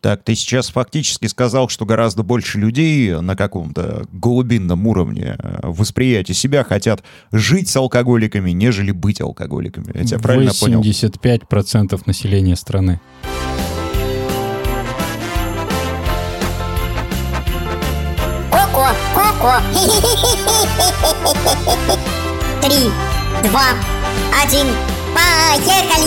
Так, ты сейчас фактически сказал, что гораздо больше людей на каком-то глубинном уровне э, восприятия себя хотят жить с алкоголиками, нежели быть алкоголиками. Я тебя правильно понял? 85% населения страны. Коко, коко. Три, два, один, поехали!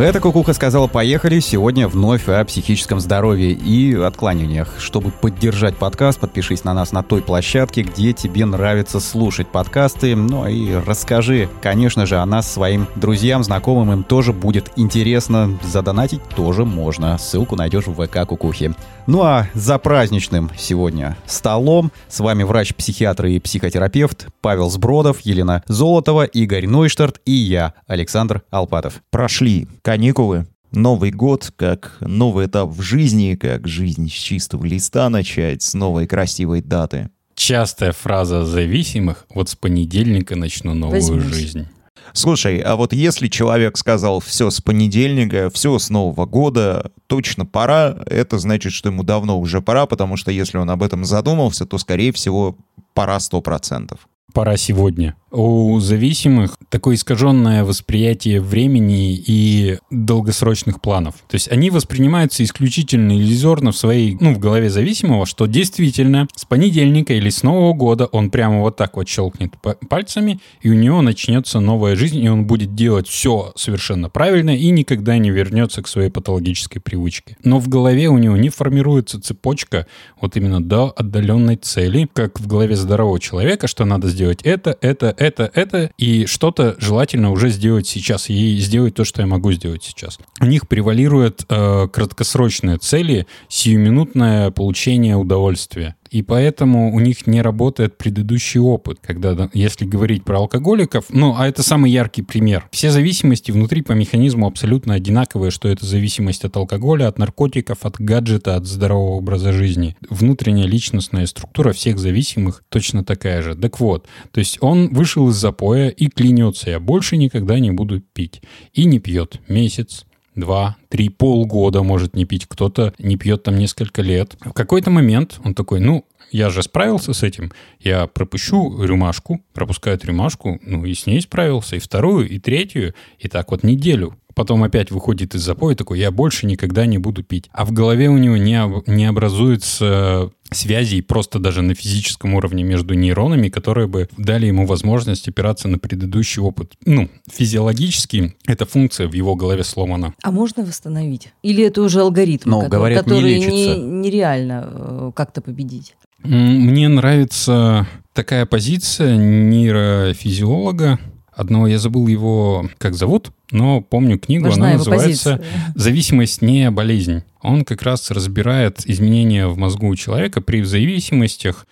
Это Кукуха сказала «Поехали». Сегодня вновь о психическом здоровье и отклонениях. Чтобы поддержать подкаст, подпишись на нас на той площадке, где тебе нравится слушать подкасты. Ну и расскажи, конечно же, о нас своим друзьям, знакомым. Им тоже будет интересно. Задонатить тоже можно. Ссылку найдешь в ВК Кукухи. Ну а за праздничным сегодня столом с вами врач-психиатр и психотерапевт Павел Сбродов, Елена Золотова, Игорь Нойштарт и я, Александр Алпатов. Прошли каникулы, Новый год, как новый этап в жизни, как жизнь с чистого листа начать, с новой красивой даты. Частая фраза зависимых «вот с понедельника начну новую Возьмусь. жизнь». Слушай, а вот если человек сказал все с понедельника, все с Нового года, точно пора, это значит, что ему давно уже пора, потому что если он об этом задумался, то, скорее всего, пора 100%. Пора сегодня. У зависимых такое искаженное восприятие времени и долгосрочных планов. То есть они воспринимаются исключительно иллюзорно в своей, ну, в голове зависимого, что действительно с понедельника или с Нового года он прямо вот так вот щелкнет па- пальцами, и у него начнется новая жизнь, и он будет делать все совершенно правильно и никогда не вернется к своей патологической привычке. Но в голове у него не формируется цепочка вот именно до отдаленной цели, как в голове здорового человека, что надо сделать это, это, это, это, и что-то желательно уже сделать сейчас, и сделать то, что я могу сделать сейчас. У них превалируют э, краткосрочные цели, сиюминутное получение удовольствия. И поэтому у них не работает предыдущий опыт, когда, да, если говорить про алкоголиков, ну, а это самый яркий пример. Все зависимости внутри по механизму абсолютно одинаковые, что это зависимость от алкоголя, от наркотиков, от гаджета, от здорового образа жизни. Внутренняя личностная структура всех зависимых точно такая же. Так вот, то есть он вышел из запоя и клянется, я больше никогда не буду пить. И не пьет месяц, два, три, полгода может не пить. Кто-то не пьет там несколько лет. В какой-то момент он такой, ну, я же справился с этим, я пропущу рюмашку, пропускает рюмашку, ну и с ней справился, и вторую, и третью, и так вот неделю. Потом опять выходит из запоя такой, я больше никогда не буду пить. А в голове у него не, об- не образуется связей просто даже на физическом уровне между нейронами, которые бы дали ему возможность опираться на предыдущий опыт. Ну, физиологически эта функция в его голове сломана. А можно восстановить? Или это уже алгоритм, Ну, который, говорят, не который лечится. нереально э, как-то победить? Мне нравится такая позиция нейрофизиолога. Одного я забыл его, как зовут, но помню книгу, Важна она называется позиция. «Зависимость не болезнь». Он как раз разбирает изменения в мозгу у человека при зависимостях,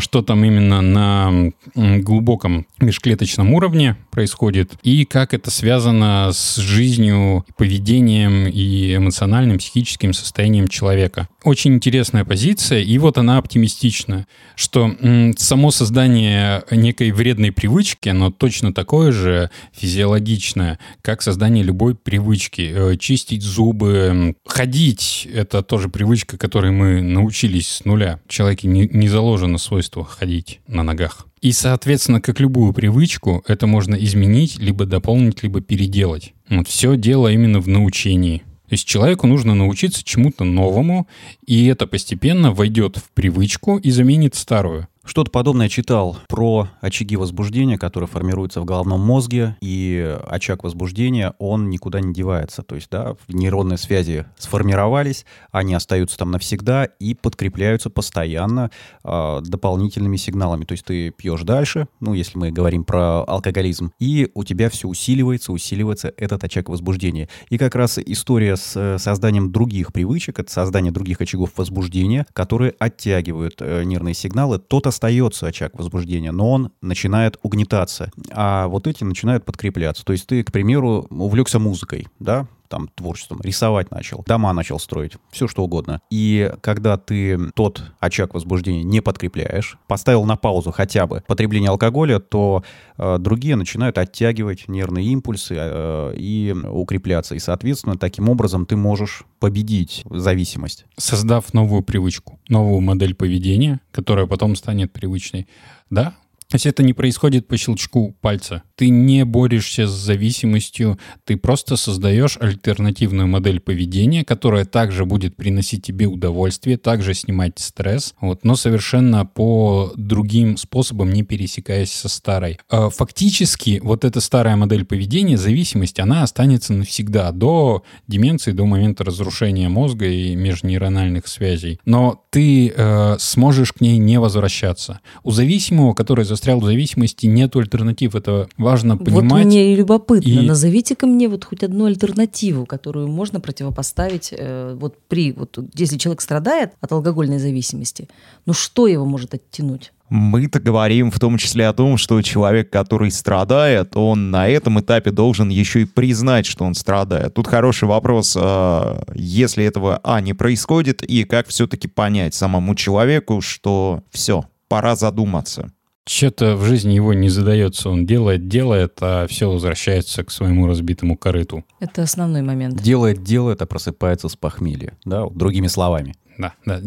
что там именно на глубоком межклеточном уровне происходит, и как это связано с жизнью, поведением и эмоциональным, психическим состоянием человека. Очень интересная позиция, и вот она оптимистична, что само создание некой вредной привычки, оно точно такое же физиологичное, как создание любой привычки. Э, Чистить зубы, ходить — это тоже привычка, которой мы научились с нуля. В человеке не, не заложено свойство ходить на ногах. И, соответственно, как любую привычку, это можно изменить, либо дополнить, либо переделать. Вот все дело именно в научении. То есть человеку нужно научиться чему-то новому, и это постепенно войдет в привычку и заменит старую. Что-то подобное читал про очаги возбуждения, которые формируются в головном мозге, и очаг возбуждения, он никуда не девается. То есть, да, нейронные связи сформировались, они остаются там навсегда и подкрепляются постоянно а, дополнительными сигналами. То есть ты пьешь дальше, ну, если мы говорим про алкоголизм, и у тебя все усиливается, усиливается этот очаг возбуждения. И как раз история с э, созданием других привычек, это создание других очагов возбуждения, которые оттягивают э, нервные сигналы, тот остается очаг возбуждения, но он начинает угнетаться, а вот эти начинают подкрепляться. То есть ты, к примеру, увлекся музыкой, да, там творчеством, рисовать начал, дома начал строить, все что угодно. И когда ты тот очаг возбуждения не подкрепляешь, поставил на паузу хотя бы потребление алкоголя, то э, другие начинают оттягивать нервные импульсы э, и укрепляться. И, соответственно, таким образом ты можешь победить зависимость. Создав новую привычку, новую модель поведения, которая потом станет привычной. Да, то есть это не происходит по щелчку пальца. Ты не борешься с зависимостью, ты просто создаешь альтернативную модель поведения, которая также будет приносить тебе удовольствие, также снимать стресс, вот, но совершенно по другим способам, не пересекаясь со старой. А Фактически вот эта старая модель поведения, зависимость, она останется навсегда до деменции, до момента разрушения мозга и межнейрональных связей. Но ты э, сможешь к ней не возвращаться. У зависимого, который застрял в зависимости, нет альтернатив. Это важно понимать. Вот мне и любопытно. И- Назовите-ка мне вот хоть одну альтернативу, которую можно противопоставить э, вот при вот если человек страдает от алкогольной зависимости, ну что его может оттянуть? Мы-то говорим в том числе о том, что человек, который страдает, он на этом этапе должен еще и признать, что он страдает. Тут хороший вопрос, а, если этого, а, не происходит, и как все-таки понять самому человеку, что все, пора задуматься. Что-то в жизни его не задается. Он делает, делает, а все возвращается к своему разбитому корыту. Это основной момент. Делает, делает, а просыпается с похмелья. Да, другими словами. Да, да.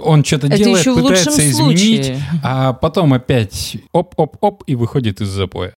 Он что-то делает, еще в лучшем пытается изменить, случае. а потом опять оп-оп-оп и выходит из запоя.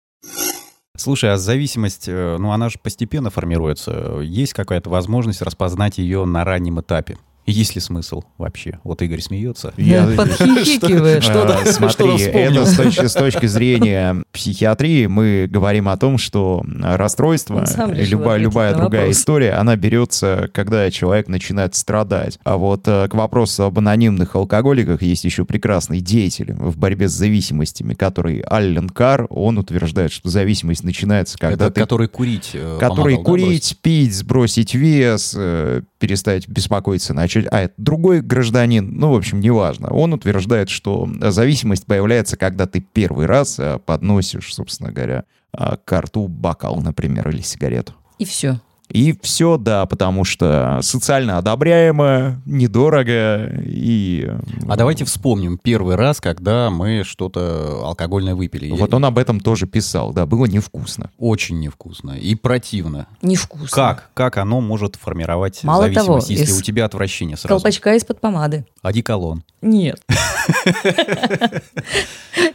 Слушай, а зависимость, э, ну она же постепенно формируется. Есть какая-то возможность распознать ее на раннем этапе? Есть ли смысл вообще? Вот Игорь смеется. Я- Подхихикиваешь. А, что-то Смотри, это с точки, зрения психиатрии мы говорим о том, что расстройство, любая, другая история, она берется, когда человек начинает страдать. А вот э, к вопросу об анонимных алкоголиках есть еще прекрасный деятель в борьбе с зависимостями, который Аллен Карр, он утверждает, что зависимость начинается, когда ты который курить э, который курить, пить, сбросить вес, э, перестать беспокоиться начать. А это другой гражданин, ну, в общем, неважно. Он утверждает, что зависимость появляется, когда ты первый раз э, подносишь, собственно говоря, э, к рту бокал, например, или сигарету. И все. И все, да, потому что социально одобряемо, недорого и... А давайте вспомним первый раз, когда мы что-то алкогольное выпили. Вот он об этом тоже писал, да, было невкусно. Очень невкусно и противно. Невкусно. Как? Как оно может формировать Мало зависимость, того, если из у тебя отвращение сразу? Колпачка из-под помады. Одеколон. Нет.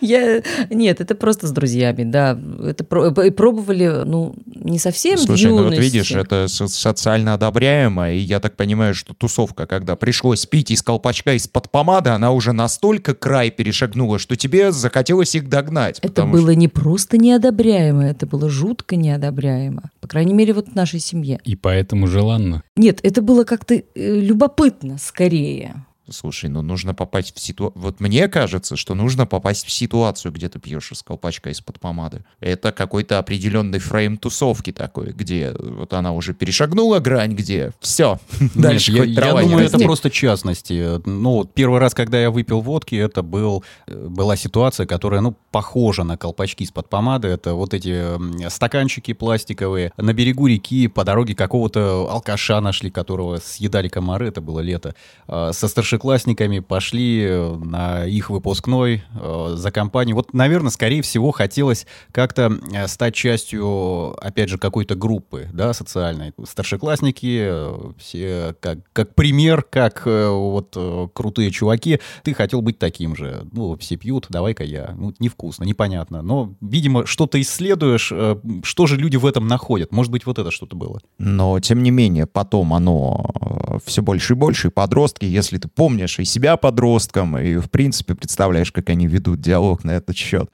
Я... Нет, это просто с друзьями, да. Это пробовали, ну, не совсем Слушай, ну вот юности. видишь, это со- социально одобряемо, и я так понимаю, что тусовка, когда пришлось пить из колпачка из-под помады, она уже настолько край перешагнула, что тебе захотелось их догнать. Это было не просто неодобряемо, это было жутко неодобряемо. По крайней мере, вот в нашей семье. И поэтому желанно. Нет, это было как-то э, любопытно скорее. Слушай, ну нужно попасть в ситуацию... Вот мне кажется, что нужно попасть в ситуацию, где ты пьешь из колпачка из-под помады. Это какой-то определенный фрейм тусовки такой, где вот она уже перешагнула грань, где все, дальше Нет, я, я думаю, это просто частности. Ну, первый раз, когда я выпил водки, это был, была ситуация, которая, ну, похожа на колпачки из-под помады. Это вот эти стаканчики пластиковые. На берегу реки по дороге какого-то алкаша нашли, которого съедали комары, это было лето. А, Со старшеклассниками пошли э, на их выпускной э, за компанию. Вот, наверное, скорее всего, хотелось как-то э, стать частью, опять же, какой-то группы, да, социальной. Старшеклассники, э, все как, как пример, как э, вот э, крутые чуваки. Ты хотел быть таким же. Ну, все пьют, давай-ка я. Ну, невкусно, непонятно. Но, видимо, что-то исследуешь, э, что же люди в этом находят. Может быть, вот это что-то было. Но, тем не менее, потом оно все больше и больше. И подростки, если ты помнишь и себя подростком, и, в принципе, представляешь, как они ведут диалог на этот счет,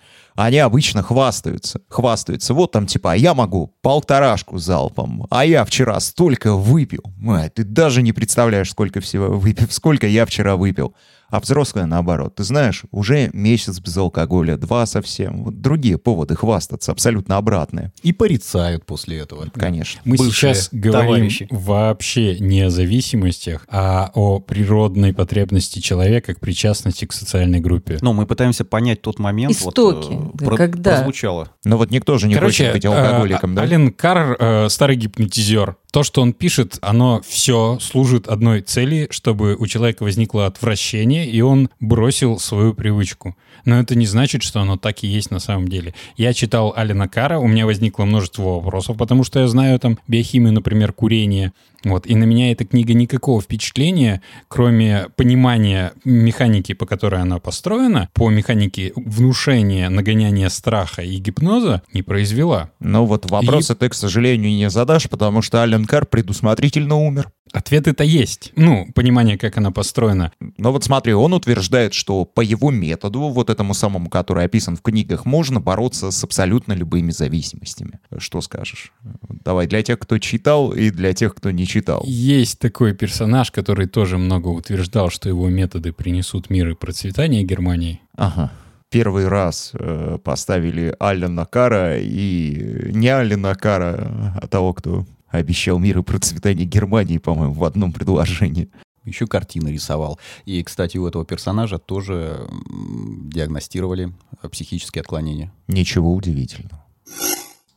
они обычно хвастаются. Хвастаются. Вот там типа, а я могу полторашку залпом, а я вчера столько выпил. Ай, ты даже не представляешь, сколько всего выпил, сколько я вчера выпил. А взрослые наоборот. Ты знаешь, уже месяц без алкоголя, два совсем. Вот другие поводы хвастаться, абсолютно обратные. И порицают после этого. Конечно. Мы Бывшие сейчас говорим товарищи. вообще не о зависимостях, а о природной потребности человека к причастности к социальной группе. Но мы пытаемся понять тот момент, Истоки. вот, про- когда? прозвучало. Но вот никто же не хочет быть э, алкоголиком, да? Ален Карр, э, старый гипнотизер, то, что он пишет, оно все служит одной цели, чтобы у человека возникло отвращение, и он бросил свою привычку. Но это не значит, что оно так и есть на самом деле. Я читал Алина Кара, у меня возникло множество вопросов, потому что я знаю там биохимию, например, курения, вот. И на меня эта книга никакого впечатления, кроме понимания механики, по которой она построена, по механике внушения, нагоняния страха и гипноза, не произвела. Ну вот вопросы И- ты, к сожалению, не задашь, потому что Ален Кар предусмотрительно умер. Ответы-то есть. Ну, понимание, как она построена. Но вот смотри, он утверждает, что по его методу, вот этому самому, который описан в книгах, можно бороться с абсолютно любыми зависимостями. Что скажешь? Давай, для тех, кто читал, и для тех, кто не читал. Есть такой персонаж, который тоже много утверждал, что его методы принесут мир и процветание Германии. Ага. Первый раз э, поставили Аллена Кара и не Аллена Кара, а того, кто обещал мир и процветание Германии, по-моему, в одном предложении. Еще картины рисовал. И, кстати, у этого персонажа тоже диагностировали психические отклонения. Ничего удивительного.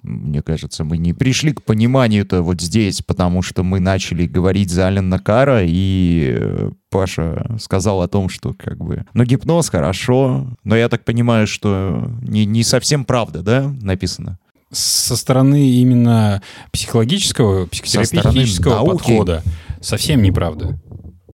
Мне кажется, мы не пришли к пониманию-то вот здесь, потому что мы начали говорить за Алена Кара, и э, Паша сказал о том, что как бы... Ну, гипноз хорошо, но я так понимаю, что не, не совсем правда, да, написано? Со стороны именно психологического, психотерапевтического науки. подхода совсем неправда.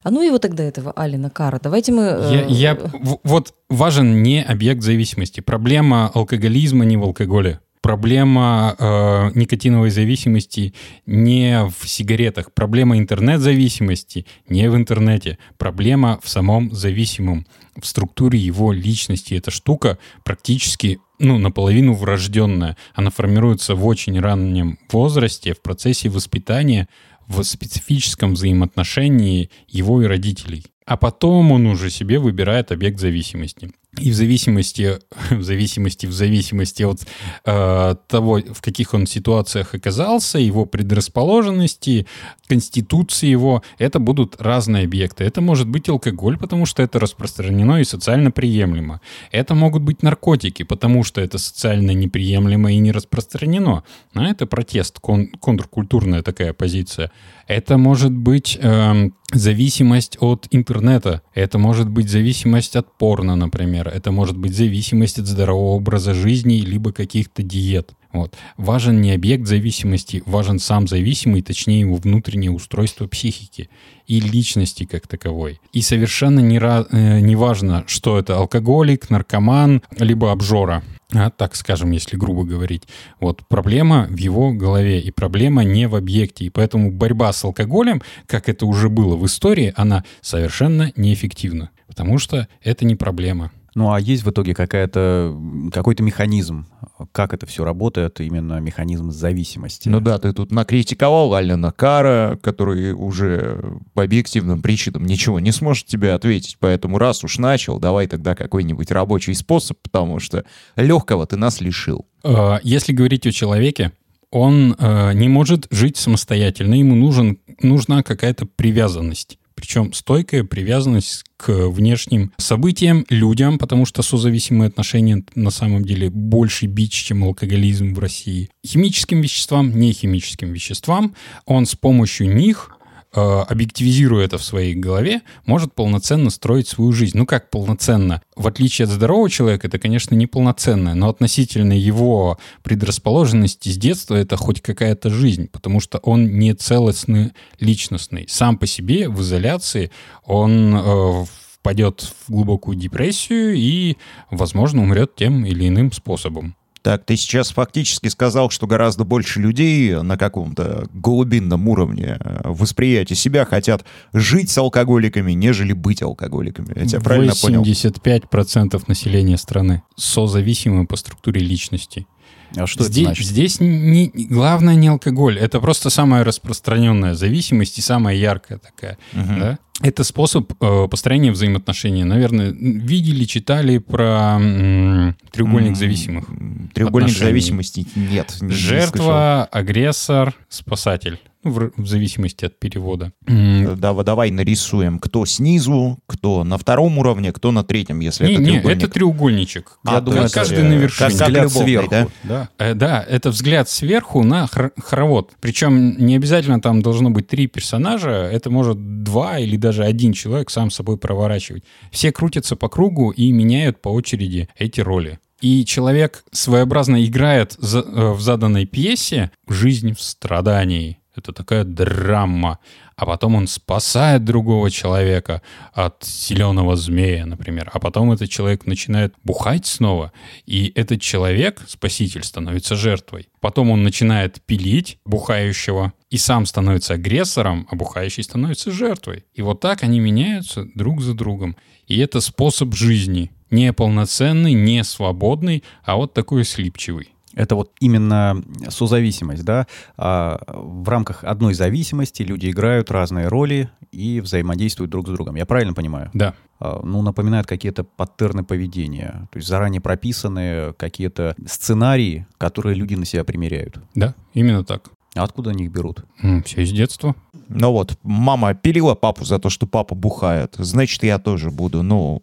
А ну его тогда этого Алина Кара. Давайте мы... Я, э, я- в- вот важен не объект зависимости. Проблема алкоголизма не в алкоголе. Проблема э, никотиновой зависимости не в сигаретах. Проблема интернет-зависимости не в интернете. Проблема в самом зависимом, в структуре его личности. Эта штука практически ну, наполовину врожденная. Она формируется в очень раннем возрасте, в процессе воспитания, в специфическом взаимоотношении его и родителей. А потом он уже себе выбирает объект зависимости. И в зависимости, в зависимости, в зависимости от э, того, в каких он ситуациях оказался, его предрасположенности, конституции его, это будут разные объекты. Это может быть алкоголь, потому что это распространено и социально приемлемо. Это могут быть наркотики, потому что это социально неприемлемо и не распространено. Но это протест, кон- контркультурная такая позиция. Это может быть эм, зависимость от интернета. Это может быть зависимость от порно, например. Это может быть зависимость от здорового образа жизни либо каких-то диет. Вот. Важен не объект зависимости, важен сам зависимый, точнее его внутреннее устройство психики и личности как таковой. И совершенно не, ра- э, не важно, что это алкоголик, наркоман, либо обжора. А, так скажем, если грубо говорить. Вот проблема в его голове, и проблема не в объекте. И поэтому борьба с алкоголем, как это уже было в истории, она совершенно неэффективна. Потому что это не проблема. Ну а есть в итоге какая-то, какой-то механизм, как это все работает, именно механизм зависимости. Ну да, ты тут накритиковал Алена Кара, который уже по объективным причинам ничего не сможет тебе ответить, поэтому раз уж начал, давай тогда какой-нибудь рабочий способ, потому что легкого ты нас лишил. Э, Если говорить о человеке, он э, не может жить самостоятельно, ему нужен, нужна какая-то привязанность. Причем стойкая привязанность к внешним событиям, людям, потому что созависимые отношения на самом деле больше бич, чем алкоголизм в России. Химическим веществам, не химическим веществам, он с помощью них объективизируя это в своей голове, может полноценно строить свою жизнь. Ну как полноценно? В отличие от здорового человека, это, конечно, не полноценное, но относительно его предрасположенности с детства это хоть какая-то жизнь, потому что он не целостный личностный. Сам по себе в изоляции он э, впадет в глубокую депрессию и, возможно, умрет тем или иным способом. Так, ты сейчас фактически сказал, что гораздо больше людей на каком-то глубинном уровне э, восприятия себя хотят жить с алкоголиками, нежели быть алкоголиками. Я тебя правильно понял? 85% населения страны созависимы по структуре личности. А что здесь, это значит? здесь не, главное не алкоголь, это просто самая распространенная зависимость и самая яркая такая. Мгм. да? Это способ э, построения взаимоотношений. Наверное, видели, читали про м, треугольник зависимых. Треугольник отношений. зависимости нет. не- не слышал. Жертва, агрессор, спасатель. В, в зависимости от перевода. М, Да, давай нарисуем, кто снизу, кто на втором уровне, кто на третьем, если Не, это не, треугольник. это треугольничек. А, Я думаю, каждый э, на вершине. как- как Взгляд любовный, сверху, да? да? Э, Да, это взгляд сверху на хор- хоровод. Причем не обязательно там должно быть три персонажа, это может два или даже один человек сам собой проворачивать. Все крутятся по кругу и меняют по очереди эти роли. И человек своеобразно играет за- э, в заданной пьесе «Жизнь в страдании». Это такая драма. А потом он спасает другого человека от зеленого змея, например. А потом этот человек начинает бухать снова. И этот человек, спаситель, становится жертвой. Потом он начинает пилить бухающего и сам становится агрессором, а бухающий становится жертвой. И вот так они меняются друг за другом. И это способ жизни. Не полноценный, не свободный, а вот такой слипчивый. Это вот именно созависимость, да? А в рамках одной зависимости люди играют разные роли и взаимодействуют друг с другом. Я правильно понимаю? Да. А, Ну, напоминают какие-то паттерны поведения, то есть заранее прописанные какие-то сценарии, которые люди на себя примеряют. Да, именно так. А откуда они их берут? Все из детства. Ну вот, мама пилила папу за то, что папа бухает. Значит, я тоже буду. Ну,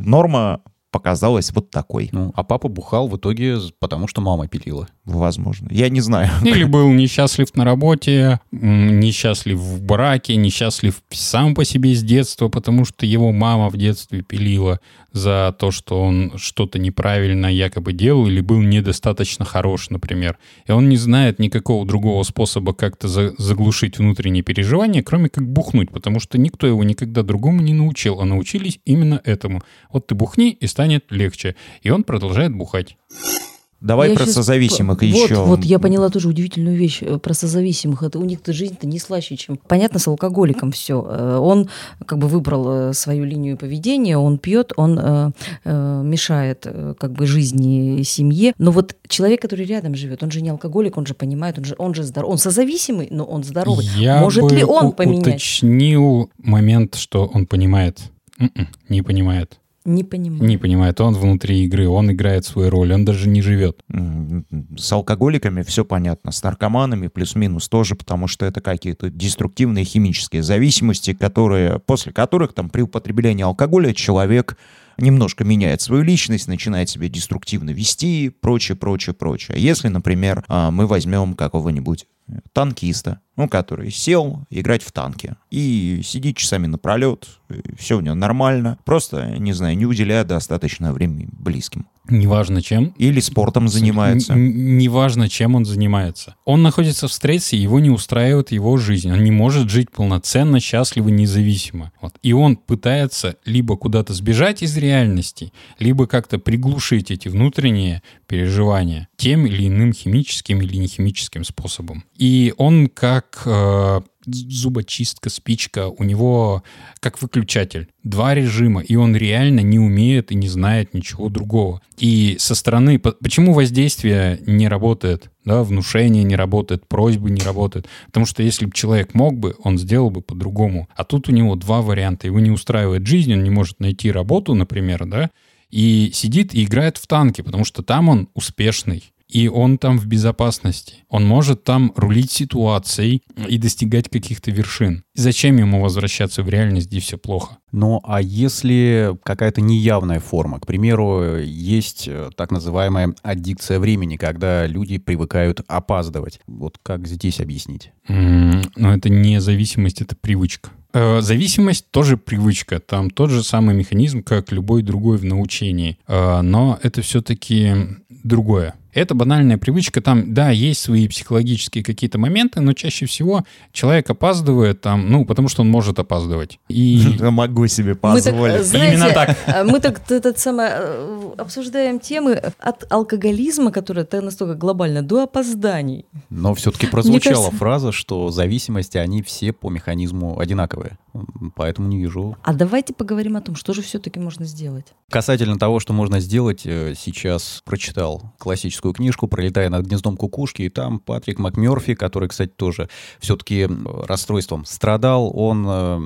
норма показалась вот такой. Ну, а папа бухал в итоге, потому что мама пилила. Возможно. Я не знаю. Или был несчастлив на работе, несчастлив в браке, несчастлив сам по себе с детства, потому что его мама в детстве пилила за то, что он что-то неправильно якобы делал или был недостаточно хорош, например. И он не знает никакого другого способа как-то за- заглушить внутренние переживания, кроме как бухнуть, потому что никто его никогда другому не научил, а научились именно этому. Вот ты бухни, и станет легче. И он продолжает бухать. Давай Я про щас созависимых по- еще. Вот, вот я поняла тоже удивительную вещь э, про созависимых. Это у них-то жизнь-то не слаще, чем... Понятно, с алкоголиком все. Он как бы выбрал э, свою линию поведения, он пьет, он э, э, мешает э, как бы жизни семье. Но вот человек, который рядом живет, он же не алкоголик, он же понимает, он же, он же здоров. Он созависимый, но он здоровый. Я Может бы ли он поменять? уточнил момент, что он понимает. М-м, не понимает. Не понимаю. Не понимает. Он внутри игры, он играет свою роль, он даже не живет. С алкоголиками все понятно, с наркоманами плюс-минус тоже, потому что это какие-то деструктивные химические зависимости, которые, после которых там при употреблении алкоголя человек немножко меняет свою личность, начинает себя деструктивно вести, прочее, прочее, прочее. Если, например, а, мы возьмем какого-нибудь танкиста, ну, который сел играть в танки и сидит часами напролет, все у него нормально, просто, не знаю, не уделяя достаточно времени близким. Неважно чем. Или спортом занимается. Неважно, чем он занимается. Он находится в стрессе, его не устраивает его жизнь. Он не может жить полноценно, счастливо, независимо. Вот. И он пытается либо куда-то сбежать из реальности, либо как-то приглушить эти внутренние переживания тем или иным химическим или нехимическим способом. И он как э, зубочистка, спичка, у него как выключатель. Два режима, и он реально не умеет и не знает ничего другого. И со стороны... по- Почему воздействие не работает? Да, внушение не работает, просьбы не работают. Потому что если бы человек мог бы, он сделал бы по-другому. А тут у него два варианта. Его не устраивает жизнь, он не может найти работу, например, да, и сидит и играет в танки, потому что там он успешный. И он там в безопасности. Он может там рулить ситуацией и достигать каких-то вершин. Зачем ему возвращаться в реальность, где все плохо? Ну, а если какая-то неявная форма, к примеру, есть э, так называемая аддикция времени, когда люди привыкают опаздывать. Вот как здесь объяснить? М, Но это не зависимость, это привычка. Э, Зависимость тоже привычка. Там тот же самый механизм, как любой другой в научении. Э, Но это все-таки другое. Это банальная привычка. Там, да, есть свои психологические какие-то моменты, но чаще всего человек опаздывает там, ну, потому что он может опаздывать. И Могу себе Мы так, позволить. э, знаете, Именно так. э, мы так этот самый, э, обсуждаем темы от алкоголизма, которая так настолько глобально, до опозданий. Но все-таки прозвучала кажется- фраза, что зависимости, они все по механизму одинаковые. Поэтому не вижу. А давайте поговорим о том, что же все-таки можно сделать. Касательно того, что можно сделать, сейчас прочитал классическую книжку «Пролетая над гнездом кукушки», и там Патрик МакМерфи, который, кстати, тоже все-таки расстройством страдал, он э,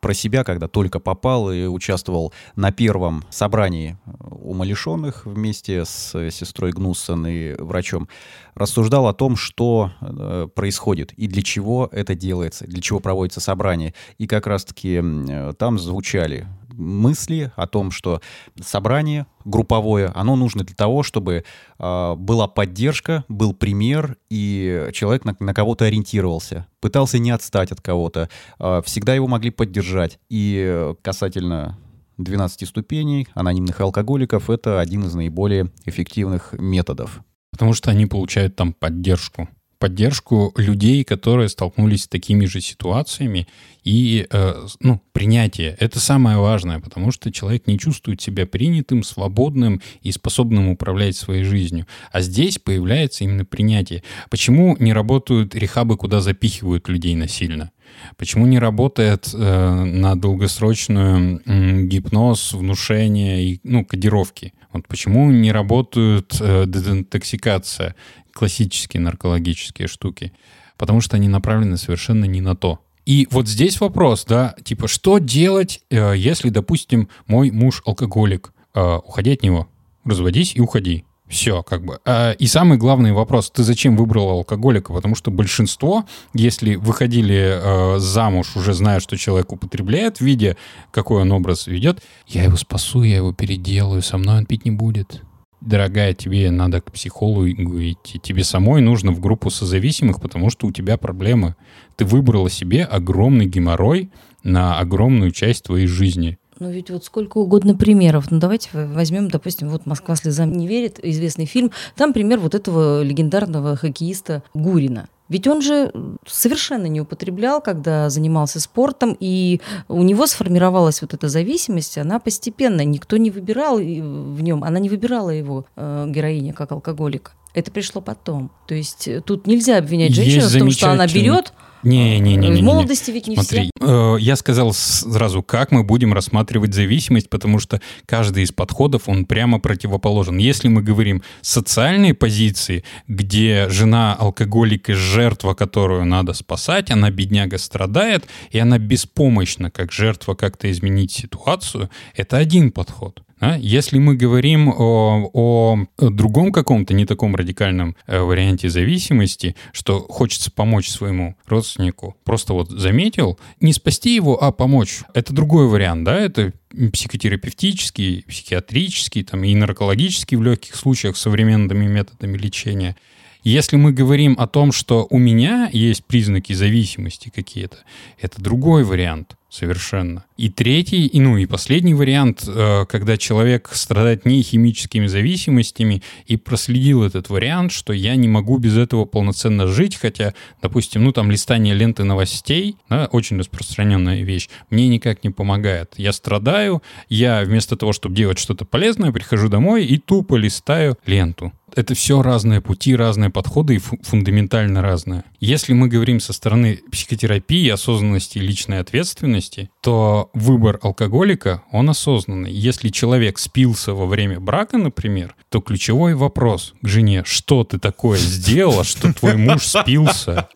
про себя, когда только попал и участвовал на первом собрании умалишенных вместе с сестрой Гнуссон и врачом, рассуждал о том, что э, происходит и для чего это делается, для чего проводится собрание. И как раз-таки э, там звучали мысли о том, что собрание групповое, оно нужно для того, чтобы э, была поддержка, был пример, и человек на, на кого-то ориентировался, пытался не отстать от кого-то, э, всегда его могли поддержать. И касательно 12 ступеней анонимных алкоголиков, это один из наиболее эффективных методов. Потому что они получают там поддержку поддержку людей, которые столкнулись с такими же ситуациями, и э, ну, принятие. Это самое важное, потому что человек не чувствует себя принятым, свободным и способным управлять своей жизнью. А здесь появляется именно принятие. Почему не работают рехабы, куда запихивают людей насильно? Почему не работает э, на долгосрочную э, гипноз, внушение и ну, кодировки? Вот почему не работают э, дезинтоксикация, классические наркологические штуки? Потому что они направлены совершенно не на то. И вот здесь вопрос, да, типа, что делать, э, если, допустим, мой муж алкоголик? Э, уходи от него, разводись и уходи. Все, как бы. А, и самый главный вопрос, ты зачем выбрал алкоголика? Потому что большинство, если выходили э, замуж, уже зная, что человек употребляет, видя, какой он образ ведет, я его спасу, я его переделаю, со мной он пить не будет. Дорогая, тебе надо к психологу идти. Тебе самой нужно в группу созависимых, потому что у тебя проблемы. Ты выбрала себе огромный геморрой на огромную часть твоей жизни. Ну ведь вот сколько угодно примеров. Ну давайте возьмем, допустим, вот «Москва слезам не верит», известный фильм. Там пример вот этого легендарного хоккеиста Гурина. Ведь он же совершенно не употреблял, когда занимался спортом, и у него сформировалась вот эта зависимость, она постепенно, никто не выбирал в нем, она не выбирала его, э, героиня, как алкоголика. Это пришло потом. То есть тут нельзя обвинять женщину Есть в том, что она берет, не, не, не, не, в молодости ведь не Смотри, все. э, я сказал сразу, как мы будем рассматривать зависимость, потому что каждый из подходов, он прямо противоположен. Если мы говорим социальные позиции, где жена алкоголик и жертва, которую надо спасать, она бедняга страдает, и она беспомощна, как жертва, как-то изменить ситуацию, это один подход. А? Если мы говорим о, о другом каком-то не таком радикальном э, варианте зависимости, что хочется помочь своему родственнику, просто вот заметил, не спасти его, а помочь. Это другой вариант, да, это психотерапевтический, психиатрический, там, и наркологический в легких случаях современными методами лечения. Если мы говорим о том, что у меня есть признаки зависимости какие-то, это другой вариант совершенно. И третий, и, ну и последний вариант, э, когда человек страдает не химическими зависимостями и проследил этот вариант, что я не могу без этого полноценно жить, хотя, допустим, ну там листание ленты новостей, да, очень распространенная вещь, мне никак не помогает. Я страдаю, я вместо того, чтобы делать что-то полезное, прихожу домой и тупо листаю ленту это все разные пути, разные подходы и фундаментально разные. Если мы говорим со стороны психотерапии, осознанности и личной ответственности, то выбор алкоголика, он осознанный. Если человек спился во время брака, например, то ключевой вопрос к жене, что ты такое сделала, что твой муж спился?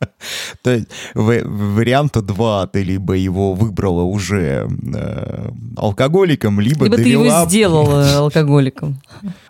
То есть варианта два, ты либо его выбрала уже э, алкоголиком, либо, либо довела... ты его сделала алкоголиком.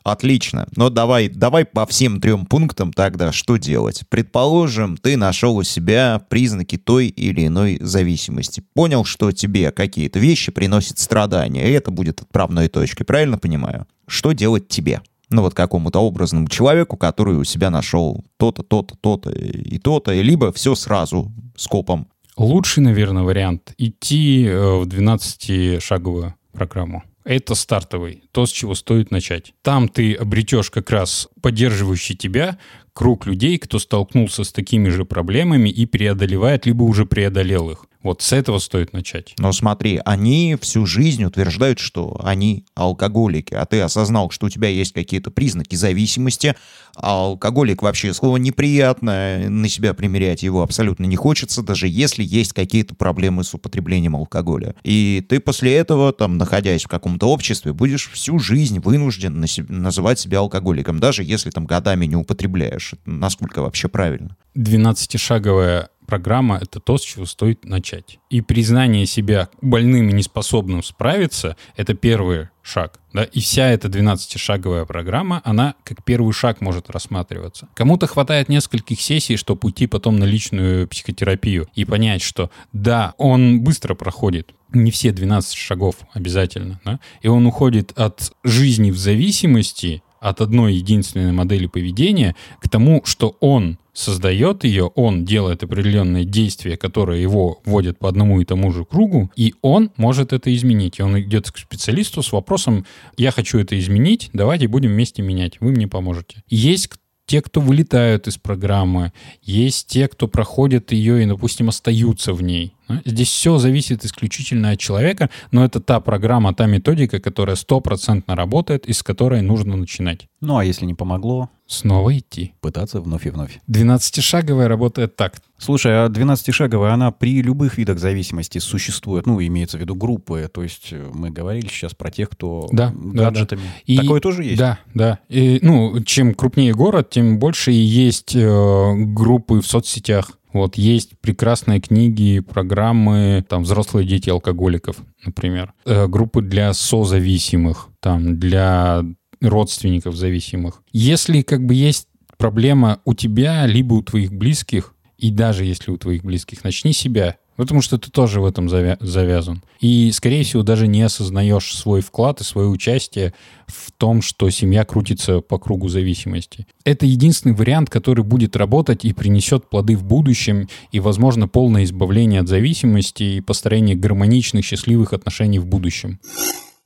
Отлично. Но давай, давай по всем трем пунктам тогда что делать? Предположим, ты нашел у себя признаки той или иной зависимости. Понял, что тебе какие-то вещи приносят страдания, и это будет отправной точкой, правильно понимаю? Что делать тебе? Ну вот какому-то образному человеку, который у себя нашел то-то, то-то, то-то и то-то, либо все сразу скопом. Лучший, наверное, вариант идти э, в 12-шаговую программу. Это стартовый, то, с чего стоит начать. Там ты обретешь как раз поддерживающий тебя круг людей, кто столкнулся с такими же проблемами и преодолевает, либо уже преодолел их. Вот с этого стоит начать. Но смотри, они всю жизнь утверждают, что они алкоголики, а ты осознал, что у тебя есть какие-то признаки зависимости, а алкоголик вообще слово неприятное, на себя примерять его абсолютно не хочется, даже если есть какие-то проблемы с употреблением алкоголя. И ты после этого, там, находясь в каком-то обществе, будешь всю жизнь вынужден на себе, называть себя алкоголиком, даже если там годами не употребляешь. Насколько вообще правильно? 12-шаговая программа — это то, с чего стоит начать. И признание себя больным и неспособным справиться — это первый шаг. Да? И вся эта 12-шаговая программа, она как первый шаг может рассматриваться. Кому-то хватает нескольких сессий, чтобы уйти потом на личную психотерапию и понять, что да, он быстро проходит, не все 12 шагов обязательно, да? и он уходит от жизни в зависимости от одной единственной модели поведения к тому, что он создает ее, он делает определенные действия, которые его вводят по одному и тому же кругу, и он может это изменить. И он идет к специалисту с вопросом, я хочу это изменить, давайте будем вместе менять, вы мне поможете. Есть те, кто вылетают из программы, есть те, кто проходят ее и, допустим, остаются в ней. Здесь все зависит исключительно от человека, но это та программа, та методика, которая стопроцентно работает и с которой нужно начинать. Ну, а если не помогло, Снова идти. пытаться вновь и вновь. 12-шаговая работает так. Слушай, а 12-шаговая, она при любых видах зависимости существует, ну, имеется в виду группы, то есть э, мы говорили сейчас про тех, кто Да, да, гаджетами. И- Такое тоже есть? Да, да. И, ну, чем крупнее город, тем больше и есть э, группы в соцсетях. Вот есть прекрасные книги, программы, там взрослые дети алкоголиков, например, Э, группы для созависимых, там для родственников зависимых. Если как бы есть проблема у тебя либо у твоих близких, и даже если у твоих близких, начни себя, потому что ты тоже в этом завя- завязан. И, скорее всего, даже не осознаешь свой вклад и свое участие в том, что семья крутится по кругу зависимости. Это единственный вариант, который будет работать и принесет плоды в будущем, и, возможно, полное избавление от зависимости и построение гармоничных, счастливых отношений в будущем.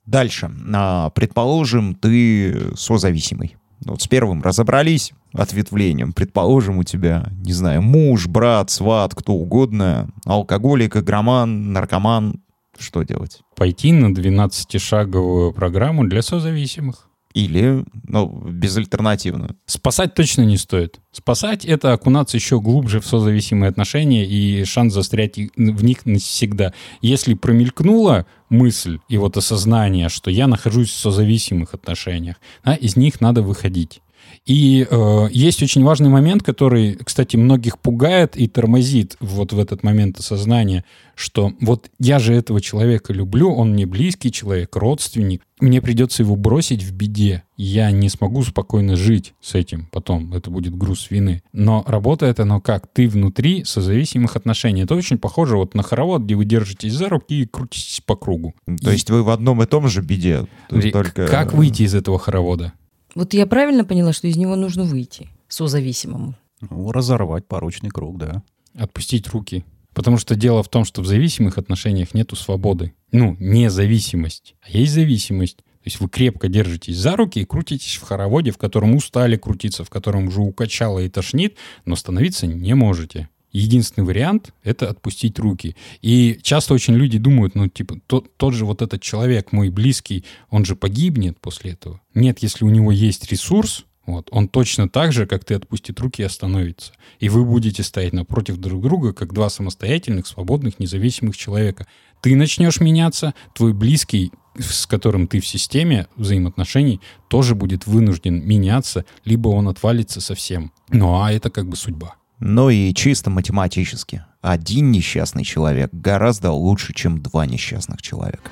Дальше. А, Предположим, ты созависимый. Вот с первым разобрались, ответвлением. Предположим, у тебя, не знаю, муж, брат, сват, кто угодно, алкоголик, игроман, наркоман. Что делать? Пойти на 12-шаговую программу для созависимых. Или, ну, безальтернативную. Спасать точно не стоит. Спасать — это окунаться еще глубже в созависимые отношения и шанс застрять в них навсегда. Если промелькнула мысль и вот осознание, что я нахожусь в созависимых отношениях, да, из них надо выходить. И э, есть очень важный момент, который, кстати, многих пугает и тормозит вот в этот момент осознания, что вот я же этого человека люблю, он мне близкий человек, родственник, мне придется его бросить в беде. Я не смогу спокойно жить с этим потом, это будет груз вины. Но работает оно как? Ты внутри созависимых отношений. Это очень похоже вот на хоровод, где вы держитесь за руки и крутитесь по кругу. То есть вы в одном и том же беде. Ри- Только... Как выйти из этого хоровода? Вот я правильно поняла, что из него нужно выйти созависимому? Ну, разорвать порочный круг, да. отпустить руки. Потому что дело в том, что в зависимых отношениях нету свободы. Ну, не зависимость, а есть зависимость. То есть вы крепко держитесь за руки и крутитесь в хороводе, в котором устали крутиться, в котором уже укачало и тошнит, но становиться не можете. Единственный вариант — это отпустить руки. И часто очень люди думают, ну, типа, тот, тот же вот этот человек, мой близкий, он же погибнет после этого. Нет, если у него есть ресурс, вот, он точно так же, как ты отпустит руки остановится. И вы будете стоять напротив друг друга, как два самостоятельных, свободных, независимых человека. Ты начнешь меняться, твой близкий, с которым ты в системе взаимоотношений, тоже будет вынужден меняться, либо он отвалится совсем. Ну а это как бы судьба. Но и чисто математически. Один несчастный человек гораздо лучше, чем два несчастных человека.